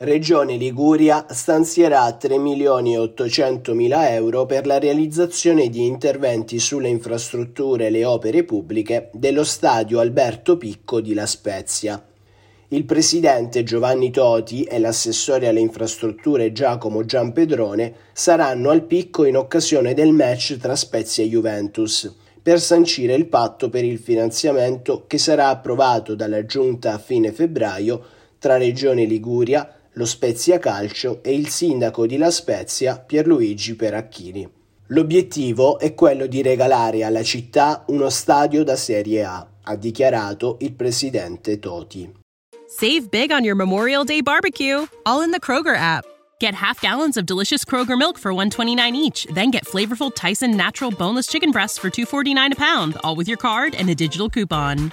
Regione Liguria stanzierà 3 milioni e 800 mila euro per la realizzazione di interventi sulle infrastrutture e le opere pubbliche dello stadio Alberto Picco di La Spezia. Il presidente Giovanni Toti e l'assessore alle infrastrutture Giacomo Giampedrone saranno al picco in occasione del match tra Spezia e Juventus per sancire il patto per il finanziamento che sarà approvato dalla Giunta a fine febbraio tra Regione Liguria, lo Spezia Calcio e il sindaco di La Spezia Pierluigi Peracchini. L'obiettivo è quello di regalare alla città uno stadio da Serie A, ha dichiarato il presidente Toti. Save big on your Memorial Day barbecue, all in the Kroger app. Get half gallons of delicious Kroger milk for 129 each, then get flavorful Tyson natural boneless chicken breasts for 249 a pound, all with your card and a digital coupon.